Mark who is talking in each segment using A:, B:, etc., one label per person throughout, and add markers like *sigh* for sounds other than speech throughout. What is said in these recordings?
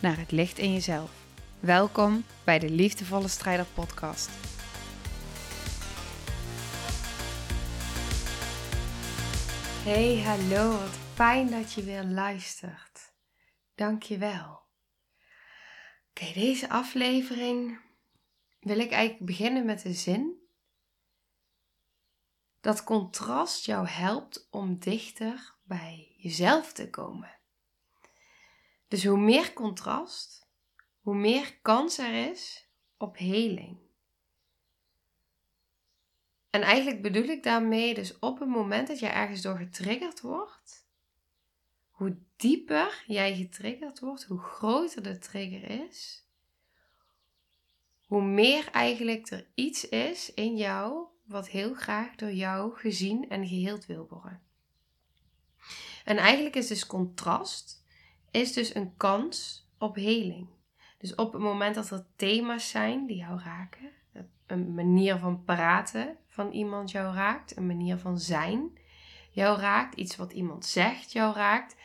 A: naar het licht in jezelf. Welkom bij de Liefdevolle Strijder Podcast. Hey, hallo, wat fijn dat je weer luistert. Dank je wel. Oké, deze aflevering wil ik eigenlijk beginnen met de zin dat contrast jou helpt om dichter bij jezelf te komen. Dus hoe meer contrast, hoe meer kans er is op heling. En eigenlijk bedoel ik daarmee dus op het moment dat jij ergens door getriggerd wordt, hoe dieper jij getriggerd wordt, hoe groter de trigger is, hoe meer eigenlijk er iets is in jou wat heel graag door jou gezien en geheeld wil worden. En eigenlijk is dus contrast is dus een kans op heling. Dus op het moment dat er thema's zijn die jou raken, een manier van praten van iemand jou raakt, een manier van zijn jou raakt, iets wat iemand zegt jou raakt,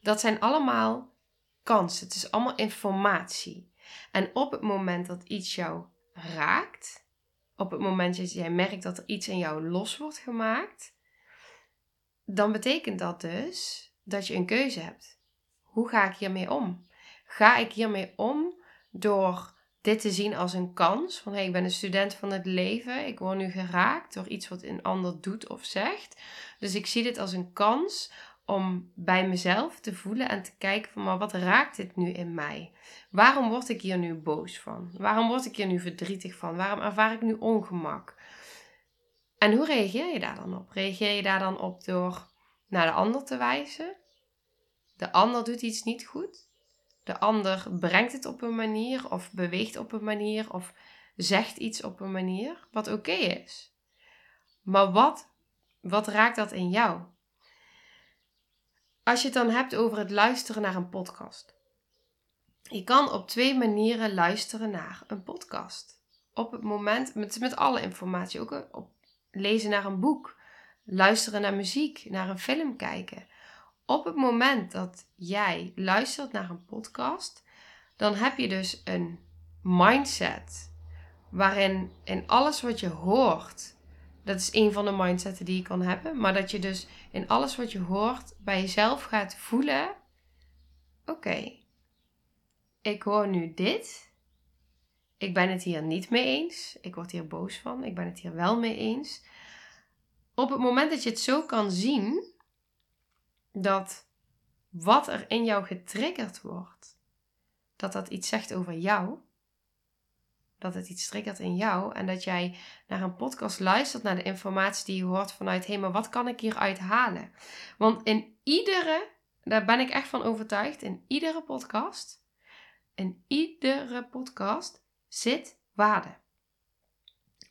A: dat zijn allemaal kansen. Het is allemaal informatie. En op het moment dat iets jou raakt, op het moment dat jij merkt dat er iets in jou los wordt gemaakt, dan betekent dat dus dat je een keuze hebt. Hoe ga ik hiermee om? Ga ik hiermee om door dit te zien als een kans? Van hey, ik ben een student van het leven, ik word nu geraakt door iets wat een ander doet of zegt. Dus ik zie dit als een kans om bij mezelf te voelen en te kijken van maar wat raakt dit nu in mij? Waarom word ik hier nu boos van? Waarom word ik hier nu verdrietig van? Waarom ervaar ik nu ongemak? En hoe reageer je daar dan op? Reageer je daar dan op door naar de ander te wijzen? De ander doet iets niet goed. De ander brengt het op een manier of beweegt op een manier of zegt iets op een manier wat oké is. Maar wat, wat raakt dat in jou? Als je het dan hebt over het luisteren naar een podcast. Je kan op twee manieren luisteren naar een podcast. Op het moment, met, met alle informatie, ook op lezen naar een boek, luisteren naar muziek, naar een film kijken. Op het moment dat jij luistert naar een podcast, dan heb je dus een mindset waarin in alles wat je hoort dat is een van de mindsets die je kan hebben. Maar dat je dus in alles wat je hoort bij jezelf gaat voelen: oké, ik hoor nu dit. Ik ben het hier niet mee eens. Ik word hier boos van. Ik ben het hier wel mee eens. Op het moment dat je het zo kan zien, dat wat er in jou getriggerd wordt, dat dat iets zegt over jou, dat het iets triggert in jou en dat jij naar een podcast luistert, naar de informatie die je hoort vanuit, hé, hey, maar wat kan ik hieruit halen? Want in iedere, daar ben ik echt van overtuigd, in iedere podcast, in iedere podcast zit waarde.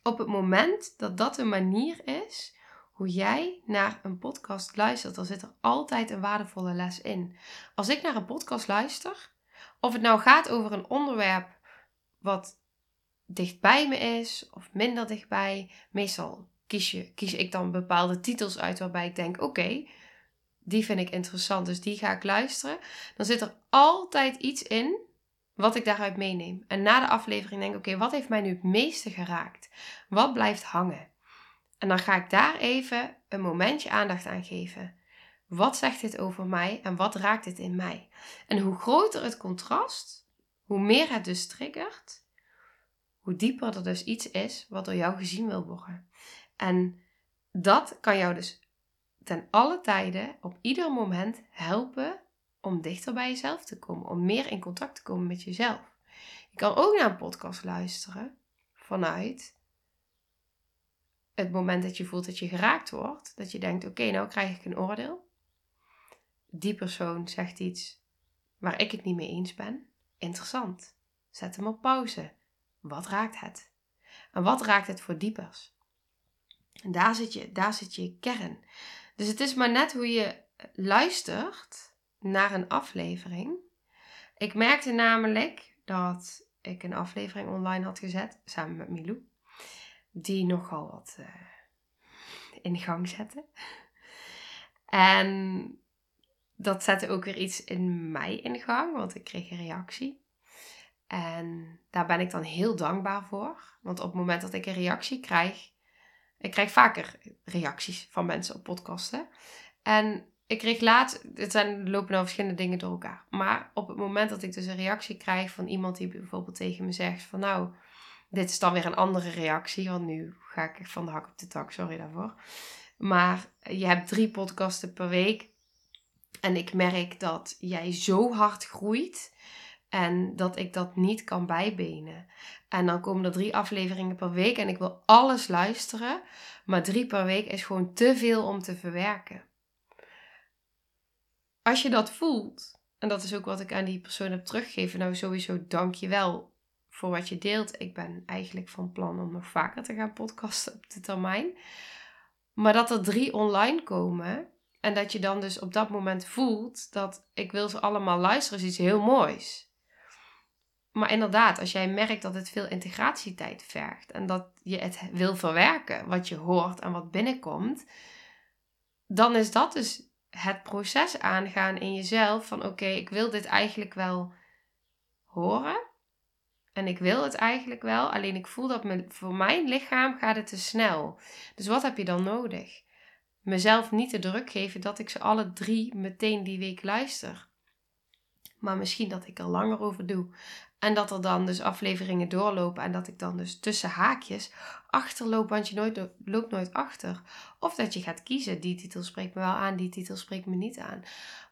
A: Op het moment dat dat een manier is hoe jij naar een podcast luistert, dan zit er altijd een waardevolle les in. Als ik naar een podcast luister, of het nou gaat over een onderwerp wat dichtbij me is of minder dichtbij. Meestal kies, je, kies ik dan bepaalde titels uit waarbij ik denk: oké, die vind ik interessant, dus die ga ik luisteren. Dan zit er altijd iets in wat ik daaruit meeneem. En na de aflevering denk ik: oké, wat heeft mij nu het meeste geraakt? Wat blijft hangen? En dan ga ik daar even een momentje aandacht aan geven. Wat zegt dit over mij en wat raakt dit in mij? En hoe groter het contrast, hoe meer het dus triggert, hoe dieper er dus iets is wat door jou gezien wil worden. En dat kan jou dus ten alle tijden, op ieder moment helpen om dichter bij jezelf te komen, om meer in contact te komen met jezelf. Je kan ook naar een podcast luisteren vanuit het moment dat je voelt dat je geraakt wordt, dat je denkt: oké, nou krijg ik een oordeel. Die persoon zegt iets waar ik het niet mee eens ben. interessant. Zet hem op pauze. Wat raakt het? En wat raakt het voor diepers? En daar zit je, daar zit je kern. Dus het is maar net hoe je luistert naar een aflevering. Ik merkte namelijk dat ik een aflevering online had gezet, samen met Milou, die nogal wat uh, in gang zette. En dat zette ook weer iets in mij in gang, want ik kreeg een reactie. En daar ben ik dan heel dankbaar voor. Want op het moment dat ik een reactie krijg, ik krijg vaker reacties van mensen op podcasten. En ik kreeg laatst, het zijn, lopen nou verschillende dingen door elkaar. Maar op het moment dat ik dus een reactie krijg van iemand die bijvoorbeeld tegen me zegt van nou, dit is dan weer een andere reactie. Want nu ga ik van de hak op de tak, sorry daarvoor. Maar je hebt drie podcasten per week. En ik merk dat jij zo hard groeit. En dat ik dat niet kan bijbenen. En dan komen er drie afleveringen per week. En ik wil alles luisteren. Maar drie per week is gewoon te veel om te verwerken. Als je dat voelt. En dat is ook wat ik aan die persoon heb teruggegeven. Nou, sowieso dank je wel voor wat je deelt. Ik ben eigenlijk van plan om nog vaker te gaan podcasten op de termijn. Maar dat er drie online komen. En dat je dan dus op dat moment voelt dat ik wil ze allemaal luisteren, is iets heel moois. Maar inderdaad, als jij merkt dat het veel integratietijd vergt en dat je het wil verwerken, wat je hoort en wat binnenkomt, dan is dat dus het proces aangaan in jezelf van oké, ik wil dit eigenlijk wel horen. En ik wil het eigenlijk wel, alleen ik voel dat voor mijn lichaam gaat het te snel. Dus wat heb je dan nodig? Mezelf niet de druk geven dat ik ze alle drie meteen die week luister. Maar misschien dat ik er langer over doe. En dat er dan dus afleveringen doorlopen en dat ik dan dus tussen haakjes achterloop, want je nooit, loopt nooit achter. Of dat je gaat kiezen, die titel spreekt me wel aan, die titel spreekt me niet aan.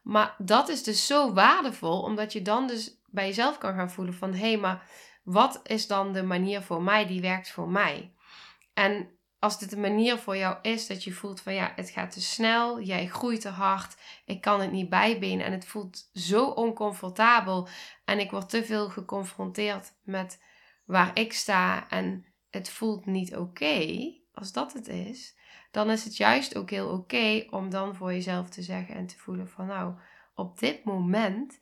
A: Maar dat is dus zo waardevol, omdat je dan dus bij jezelf kan gaan voelen van, hé, hey, maar wat is dan de manier voor mij die werkt voor mij? En als dit een manier voor jou is dat je voelt van ja, het gaat te snel, jij groeit te hard, ik kan het niet bijbenen en het voelt zo oncomfortabel en ik word te veel geconfronteerd met waar ik sta en het voelt niet oké, als dat het is, dan is het juist ook heel oké om dan voor jezelf te zeggen en te voelen van nou, op dit moment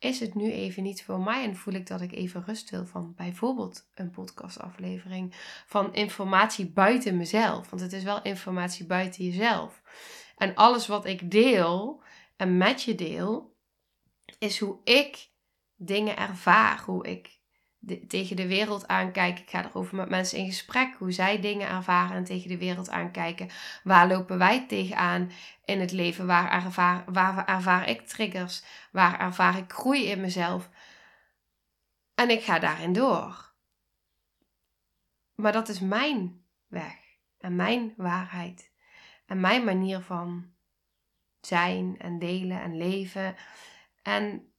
A: is het nu even niet voor mij en voel ik dat ik even rust wil van bijvoorbeeld een podcastaflevering, van informatie buiten mezelf. Want het is wel informatie buiten jezelf. En alles wat ik deel en met je deel, is hoe ik dingen ervaar, hoe ik tegen de wereld aankijk. Ik ga erover met mensen in gesprek, hoe zij dingen ervaren en tegen de wereld aankijken. Waar lopen wij tegenaan in het leven? Waar ervaar, waar ervaar ik triggers? Waar ervaar ik groei in mezelf? En ik ga daarin door. Maar dat is mijn weg en mijn waarheid en mijn manier van zijn en delen en leven. En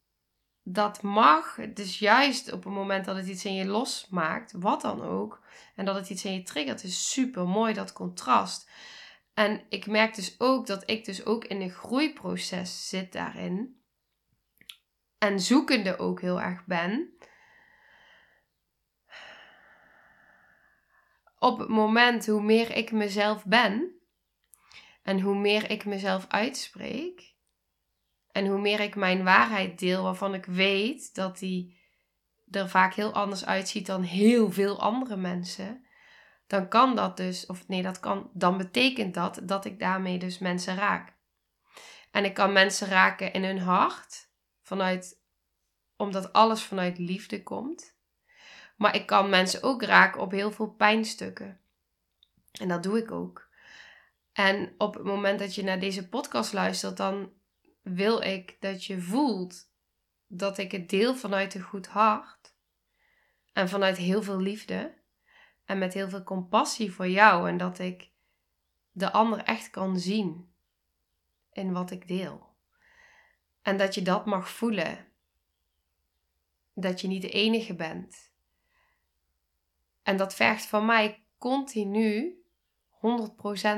A: dat mag. Dus juist op het moment dat het iets in je losmaakt, wat dan ook, en dat het iets in je triggert, is super mooi dat contrast. En ik merk dus ook dat ik dus ook in een groeiproces zit daarin. En zoekende ook heel erg ben. Op het moment hoe meer ik mezelf ben en hoe meer ik mezelf uitspreek, en hoe meer ik mijn waarheid deel, waarvan ik weet dat die er vaak heel anders uitziet dan heel veel andere mensen, dan kan dat dus, of nee, dat kan, dan betekent dat dat ik daarmee dus mensen raak. En ik kan mensen raken in hun hart, vanuit, omdat alles vanuit liefde komt. Maar ik kan mensen ook raken op heel veel pijnstukken. En dat doe ik ook. En op het moment dat je naar deze podcast luistert, dan wil ik dat je voelt dat ik het deel vanuit een goed hart en vanuit heel veel liefde en met heel veel compassie voor jou en dat ik de ander echt kan zien in wat ik deel. En dat je dat mag voelen. Dat je niet de enige bent. En dat vergt van mij continu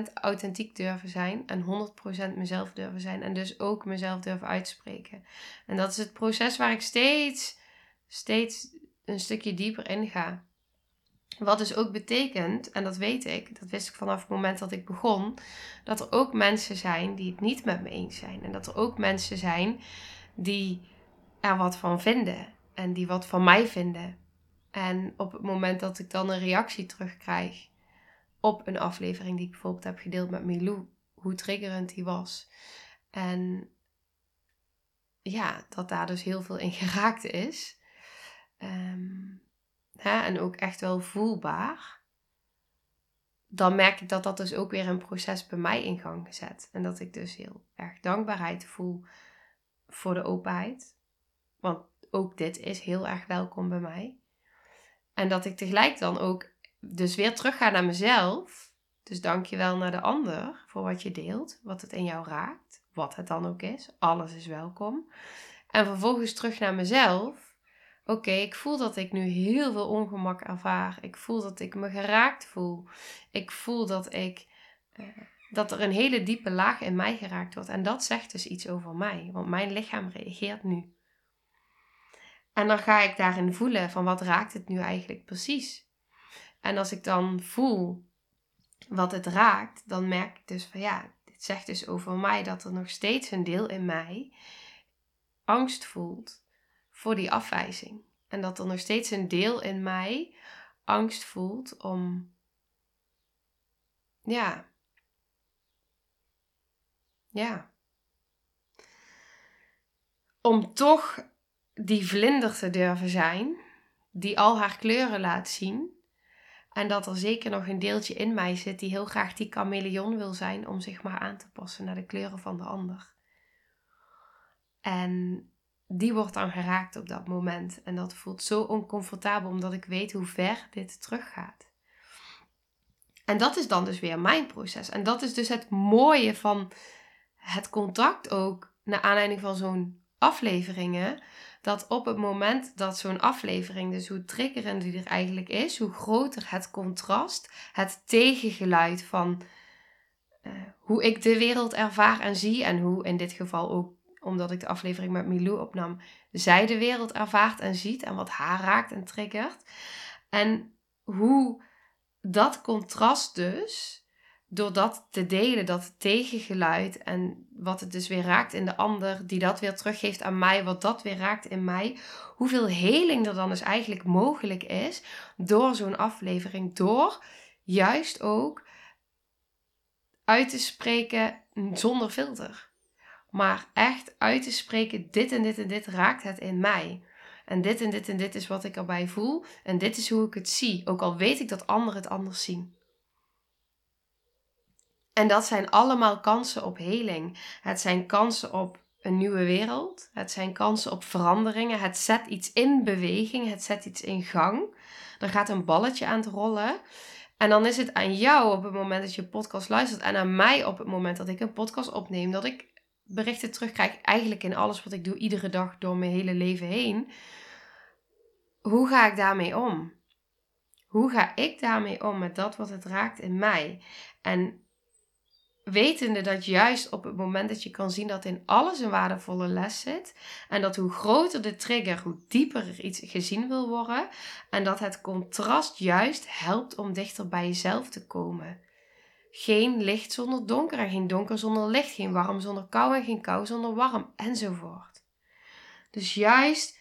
A: 100% authentiek durven zijn en 100% mezelf durven zijn en dus ook mezelf durven uitspreken. En dat is het proces waar ik steeds steeds een stukje dieper inga. Wat dus ook betekent, en dat weet ik, dat wist ik vanaf het moment dat ik begon, dat er ook mensen zijn die het niet met me eens zijn. En dat er ook mensen zijn die er wat van vinden en die wat van mij vinden. En op het moment dat ik dan een reactie terugkrijg op een aflevering die ik bijvoorbeeld heb gedeeld met Milou, hoe triggerend die was. En ja, dat daar dus heel veel in *laughs* geraakt is. Um, hè, en ook echt wel voelbaar. Dan merk ik dat dat dus ook weer een proces bij mij in gang gezet. En dat ik dus heel erg dankbaarheid voel voor de openheid. Want ook dit is heel erg welkom bij mij. En dat ik tegelijk dan ook dus weer terug ga naar mezelf. Dus dank je wel naar de ander voor wat je deelt, wat het in jou raakt, wat het dan ook is. Alles is welkom. En vervolgens terug naar mezelf. Oké, ik voel dat ik nu heel veel ongemak ervaar. Ik voel dat ik me geraakt voel. Ik voel dat ik eh, dat er een hele diepe laag in mij geraakt wordt. En dat zegt dus iets over mij, want mijn lichaam reageert nu. En dan ga ik daarin voelen van wat raakt het nu eigenlijk precies. En als ik dan voel wat het raakt, dan merk ik dus van ja, dit zegt dus over mij dat er nog steeds een deel in mij angst voelt voor die afwijzing. En dat er nog steeds een deel in mij angst voelt om ja, ja. Om toch die vlinder te durven zijn, die al haar kleuren laat zien. En dat er zeker nog een deeltje in mij zit die heel graag die chameleon wil zijn om zich maar aan te passen naar de kleuren van de ander. En die wordt dan geraakt op dat moment. En dat voelt zo oncomfortabel omdat ik weet hoe ver dit teruggaat. En dat is dan dus weer mijn proces. En dat is dus het mooie van het contact ook, naar aanleiding van zo'n afleveringen, dat op het moment dat zo'n aflevering, dus hoe triggerend die er eigenlijk is, hoe groter het contrast, het tegengeluid van uh, hoe ik de wereld ervaar en zie, en hoe in dit geval ook, omdat ik de aflevering met Milou opnam, zij de wereld ervaart en ziet en wat haar raakt en triggert. En hoe dat contrast dus door dat te delen, dat tegengeluid en wat het dus weer raakt in de ander, die dat weer teruggeeft aan mij, wat dat weer raakt in mij, hoeveel heling er dan dus eigenlijk mogelijk is door zo'n aflevering, door juist ook uit te spreken zonder filter. Maar echt uit te spreken, dit en dit en dit raakt het in mij. En dit en dit en dit is wat ik erbij voel. En dit is hoe ik het zie. Ook al weet ik dat anderen het anders zien. En dat zijn allemaal kansen op heling. Het zijn kansen op een nieuwe wereld. Het zijn kansen op veranderingen. Het zet iets in beweging. Het zet iets in gang. Er gaat een balletje aan het rollen. En dan is het aan jou op het moment dat je podcast luistert. En aan mij op het moment dat ik een podcast opneem. Dat ik berichten terugkrijg. Eigenlijk in alles wat ik doe. Iedere dag door mijn hele leven heen. Hoe ga ik daarmee om? Hoe ga ik daarmee om met dat wat het raakt in mij? En wetende dat juist op het moment dat je kan zien dat in alles een waardevolle les zit. En dat hoe groter de trigger, hoe dieper er iets gezien wil worden. En dat het contrast juist helpt om dichter bij jezelf te komen. Geen licht zonder donker en geen donker zonder licht. Geen warm zonder kou en geen kou zonder warm enzovoort. Dus juist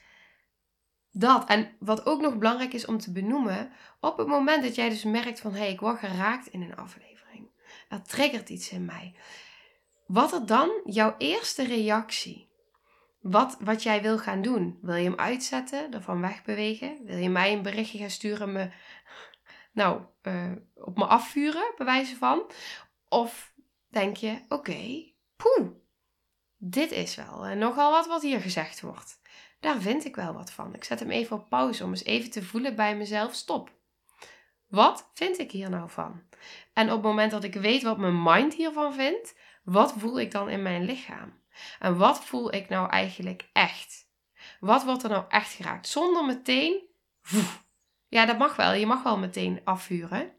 A: dat. En wat ook nog belangrijk is om te benoemen, op het moment dat jij dus merkt van hé, hey, ik word geraakt in een aflevering er triggert iets in mij. Wat er dan jouw eerste reactie? Wat, wat jij wil gaan doen? Wil je hem uitzetten, ervan wegbewegen? Wil je mij een berichtje gaan sturen, me, nou, uh, op me afvuren, bij wijze van? Of denk je, oké, okay, poeh, dit is wel en nogal wat wat hier gezegd wordt. Daar vind ik wel wat van. Ik zet hem even op pauze om eens even te voelen bij mezelf, stop. Wat vind ik hier nou van? En op het moment dat ik weet wat mijn mind hiervan vindt, wat voel ik dan in mijn lichaam? En wat voel ik nou eigenlijk echt? Wat wordt er nou echt geraakt? Zonder meteen. Ja, dat mag wel. Je mag wel meteen afvuren.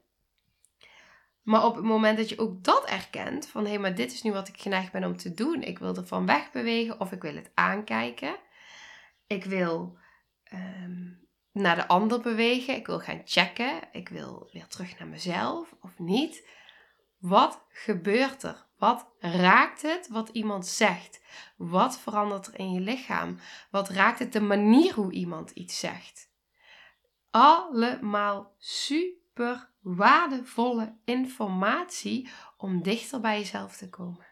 A: Maar op het moment dat je ook dat erkent, van hé, maar dit is nu wat ik geneigd ben om te doen. Ik wil er van wegbewegen of ik wil het aankijken. Ik wil ehm, naar de ander bewegen. Ik wil gaan checken. Ik wil weer terug naar mezelf of niet. Wat gebeurt er? Wat raakt het wat iemand zegt? Wat verandert er in je lichaam? Wat raakt het de manier hoe iemand iets zegt? Allemaal super waardevolle informatie om dichter bij jezelf te komen.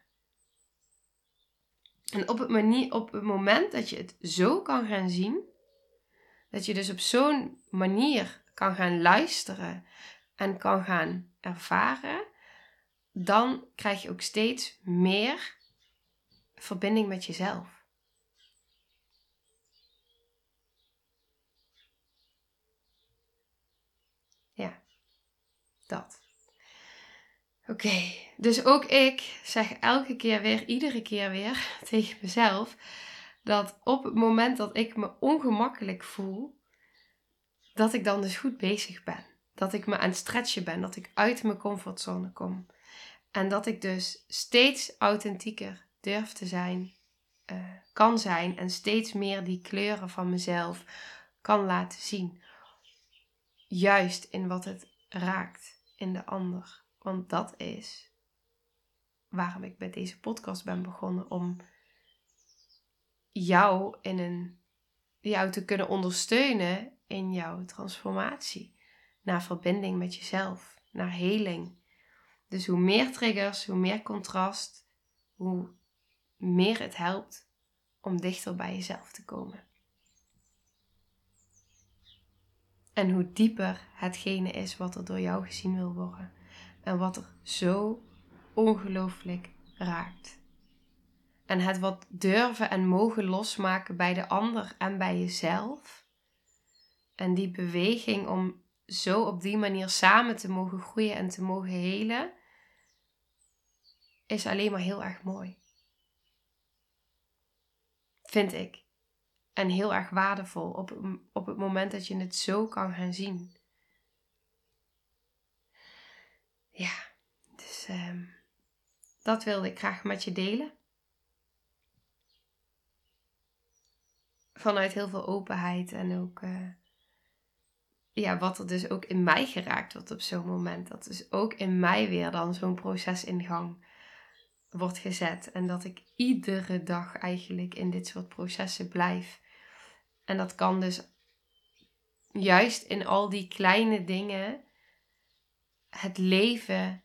A: En op het, manier, op het moment dat je het zo kan gaan zien, dat je dus op zo'n manier kan gaan luisteren en kan gaan ervaren, dan krijg je ook steeds meer verbinding met jezelf. Ja, dat. Oké, dus ook ik zeg elke keer weer, iedere keer weer *laughs* tegen mezelf, dat op het moment dat ik me ongemakkelijk voel, dat ik dan dus goed bezig ben. Dat ik me aan het stretchen ben, dat ik uit mijn comfortzone kom. En dat ik dus steeds authentieker durf te zijn, uh, kan zijn en steeds meer die kleuren van mezelf kan laten zien. Juist in wat het raakt in de ander. Want dat is waarom ik met deze podcast ben begonnen. Om jou in een jou te kunnen ondersteunen in jouw transformatie. Naar verbinding met jezelf, naar heling. Dus hoe meer triggers, hoe meer contrast, hoe meer het helpt om dichter bij jezelf te komen. En hoe dieper hetgene is wat er door jou gezien wil worden. En wat er zo ongelooflijk raakt. En het wat durven en mogen losmaken bij de ander en bij jezelf. En die beweging om zo op die manier samen te mogen groeien en te mogen helen, is alleen maar heel erg mooi. Vind ik. En heel erg waardevol op, op het moment dat je het zo kan gaan zien. Ja, dus um, dat wilde ik graag met je delen. Vanuit heel veel openheid en ook uh, ja, wat er dus ook in mij geraakt wordt op zo'n moment. Dat is ook in mij weer dan zo'n proces in gang wordt gezet. En dat ik iedere dag eigenlijk in dit soort processen blijf. En dat kan dus juist in al die kleine dingen. Het leven,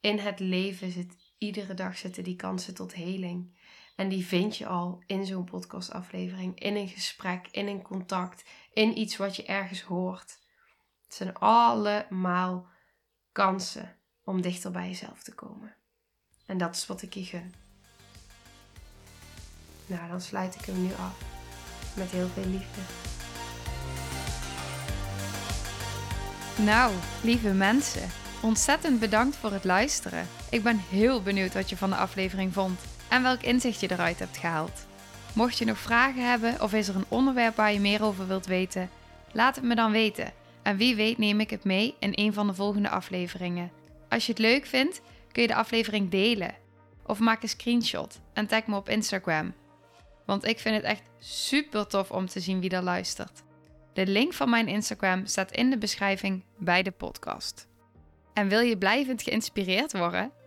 A: in het leven zit iedere dag zitten die kansen tot heling. En die vind je al in zo'n podcastaflevering, in een gesprek, in een contact, in iets wat je ergens hoort. Het zijn allemaal kansen om dichter bij jezelf te komen. En dat is wat ik je gun. Nou, dan sluit ik hem nu af. Met heel veel liefde.
B: Nou, lieve mensen, ontzettend bedankt voor het luisteren. Ik ben heel benieuwd wat je van de aflevering vond en welk inzicht je eruit hebt gehaald. Mocht je nog vragen hebben of is er een onderwerp waar je meer over wilt weten, laat het me dan weten. En wie weet neem ik het mee in een van de volgende afleveringen. Als je het leuk vindt, kun je de aflevering delen. Of maak een screenshot en tag me op Instagram. Want ik vind het echt super tof om te zien wie er luistert. De link van mijn Instagram staat in de beschrijving bij de podcast. En wil je blijvend geïnspireerd worden?